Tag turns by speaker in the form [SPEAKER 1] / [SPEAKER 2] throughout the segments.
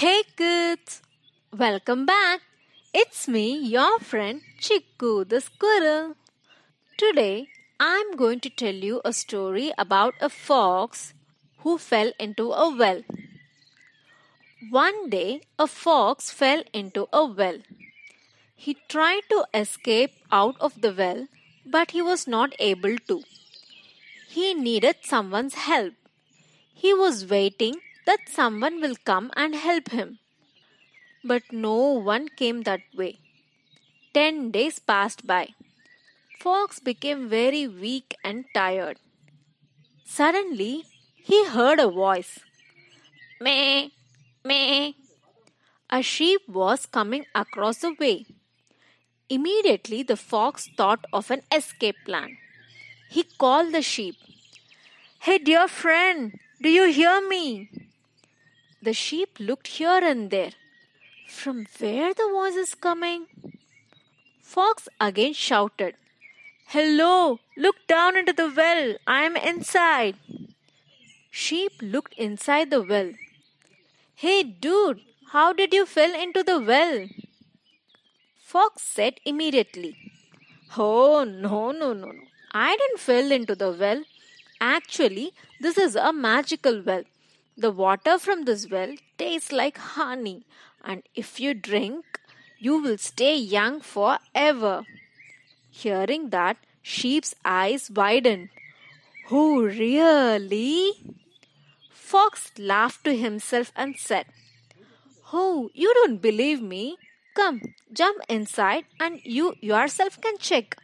[SPEAKER 1] Hey kids, welcome back. It's me, your friend Chikku the squirrel. Today I'm going to tell you a story about a fox who fell into a well. One day, a fox fell into a well. He tried to escape out of the well, but he was not able to. He needed someone's help. He was waiting that someone will come and help him. But no one came that way. Ten days passed by. Fox became very weak and tired. Suddenly, he heard a voice. Meh, meh. A sheep was coming across the way. Immediately, the fox thought of an escape plan. He called the sheep. Hey, dear friend, do you hear me? The sheep looked here and there. From where the voice is coming? Fox again shouted, Hello, look down into the well. I am inside. Sheep looked inside the well. Hey, dude, how did you fall into the well? Fox said immediately, Oh, no, no, no, no. I didn't fall into the well. Actually, this is a magical well. The water from this well tastes like honey, and if you drink, you will stay young forever. Hearing that, Sheep's eyes widened. Oh, really? Fox laughed to himself and said, Oh, you don't believe me? Come, jump inside and you yourself can check.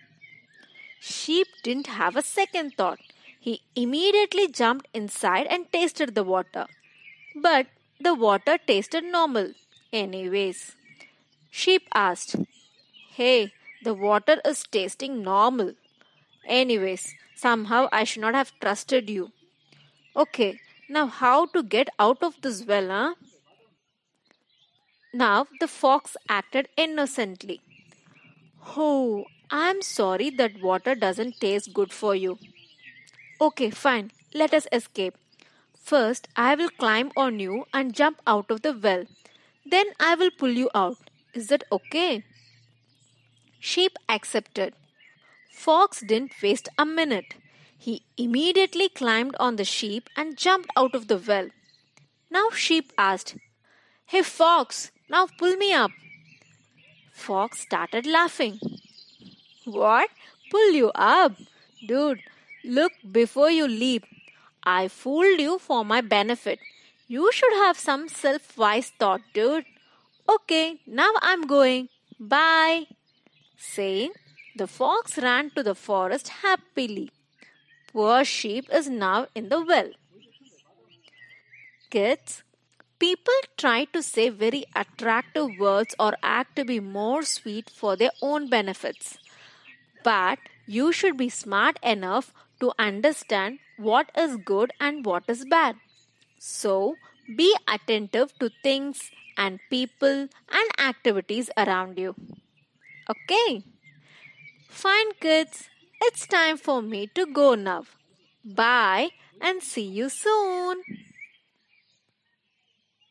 [SPEAKER 1] Sheep didn't have a second thought. He immediately jumped inside and tasted the water. But the water tasted normal. Anyways, Sheep asked, Hey, the water is tasting normal. Anyways, somehow I should not have trusted you. Okay, now how to get out of this well, huh? Now the fox acted innocently. Oh, I'm sorry that water doesn't taste good for you. Okay, fine. Let us escape. First, I will climb on you and jump out of the well. Then I will pull you out. Is that okay? Sheep accepted. Fox didn't waste a minute. He immediately climbed on the sheep and jumped out of the well. Now Sheep asked, Hey Fox, now pull me up. Fox started laughing. What? Pull you up? Dude, Look before you leap. I fooled you for my benefit. You should have some self wise thought, dude. Okay, now I'm going. Bye. Saying, the fox ran to the forest happily. Poor sheep is now in the well. Kids, people try to say very attractive words or act to be more sweet for their own benefits. But you should be smart enough to understand what is good and what is bad. So, be attentive to things and people and activities around you. Okay? Fine, kids. It's time for me to go now. Bye and see you soon.